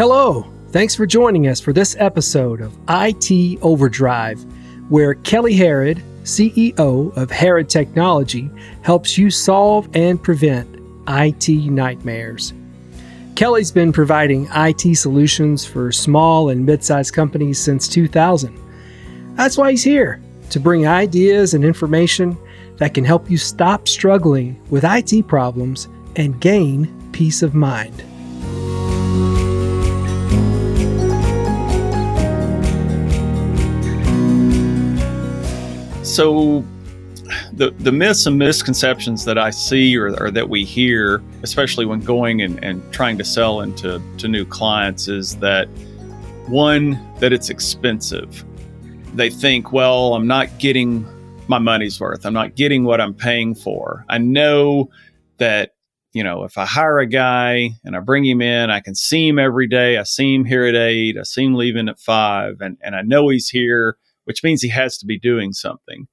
Hello. Thanks for joining us for this episode of IT Overdrive, where Kelly Harrod, CEO of Harrod Technology, helps you solve and prevent IT nightmares. Kelly's been providing IT solutions for small and mid sized companies since 2000. That's why he's here to bring ideas and information that can help you stop struggling with IT problems and gain peace of mind. So, the, the myths and misconceptions that I see or, or that we hear, especially when going and, and trying to sell into to new clients, is that one, that it's expensive. They think, well, I'm not getting my money's worth. I'm not getting what I'm paying for. I know that, you know, if I hire a guy and I bring him in, I can see him every day. I see him here at eight. I see him leaving at five, and, and I know he's here, which means he has to be doing something.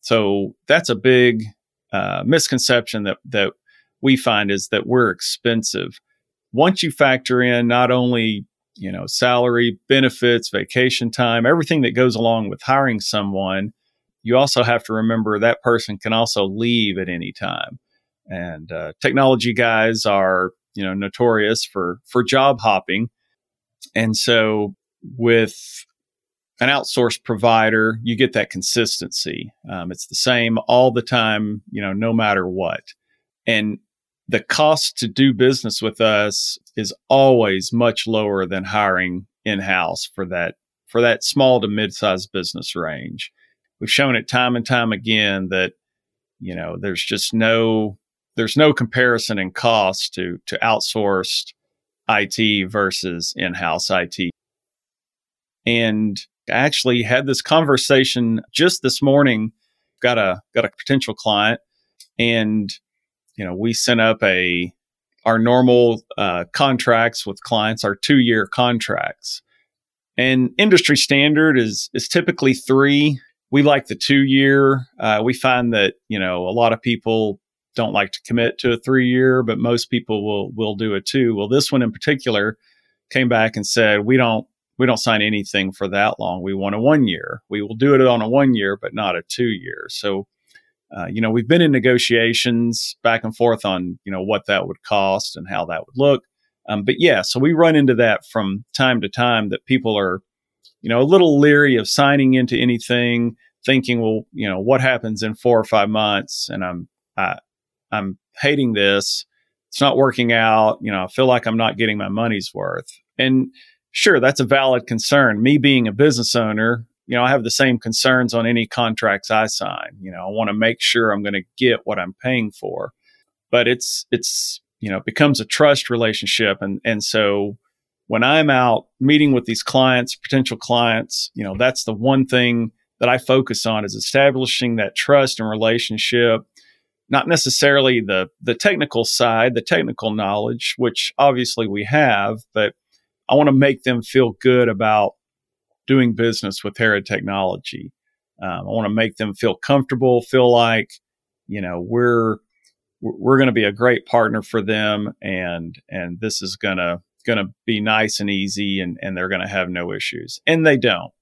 So that's a big uh, misconception that that we find is that we're expensive. Once you factor in not only you know salary, benefits, vacation time, everything that goes along with hiring someone, you also have to remember that person can also leave at any time. And uh, technology guys are you know notorious for for job hopping, and so with an outsourced provider, you get that consistency. Um, it's the same all the time, you know, no matter what. And the cost to do business with us is always much lower than hiring in house for that for that small to mid-sized business range. We've shown it time and time again that you know there's just no there's no comparison in cost to to outsourced IT versus in-house IT. And I actually had this conversation just this morning. Got a got a potential client, and you know we sent up a our normal uh, contracts with clients our two year contracts, and industry standard is is typically three. We like the two year. Uh, we find that you know a lot of people don't like to commit to a three year, but most people will will do a two. Well, this one in particular came back and said we don't we don't sign anything for that long. We want a one year. We will do it on a one year, but not a two year. So, uh, you know, we've been in negotiations back and forth on, you know, what that would cost and how that would look. Um, but yeah, so we run into that from time to time that people are, you know, a little leery of signing into anything, thinking, well, you know, what happens in four or five months? And I'm, I, I'm hating this. It's not working out. You know, I feel like I'm not getting my money's worth. And sure, that's a valid concern. Me being a business owner, you know, I have the same concerns on any contracts I sign. You know, I want to make sure I'm going to get what I'm paying for. But it's it's you know, it becomes a trust relationship and and so when I'm out meeting with these clients, potential clients, you know, that's the one thing that I focus on is establishing that trust and relationship not necessarily the the technical side, the technical knowledge, which obviously we have, but I want to make them feel good about doing business with Harrod Technology. Um, I want to make them feel comfortable, feel like you know we're we're going to be a great partner for them, and and this is gonna gonna be nice and easy, and and they're going to have no issues, and they don't.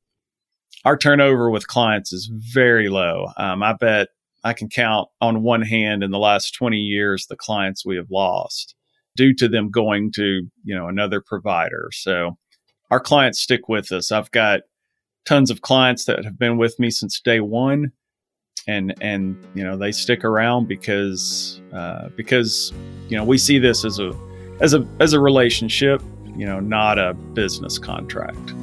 Our turnover with clients is very low. Um, I bet I can count on one hand in the last 20 years the clients we have lost due to them going to, you know, another provider. So our clients stick with us. I've got tons of clients that have been with me since day one and and you know they stick around because uh, because you know we see this as a as a as a relationship you know not a business contract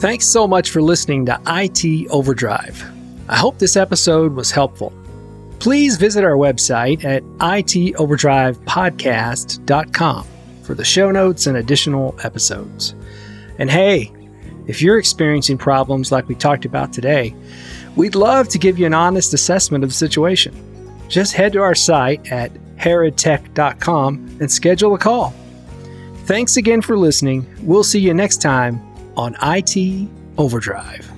thanks so much for listening to IT Overdrive I hope this episode was helpful. Please visit our website at itoverdrivepodcast.com for the show notes and additional episodes. And hey, if you're experiencing problems like we talked about today, we'd love to give you an honest assessment of the situation. Just head to our site at harrodtech.com and schedule a call. Thanks again for listening. We'll see you next time on IT Overdrive.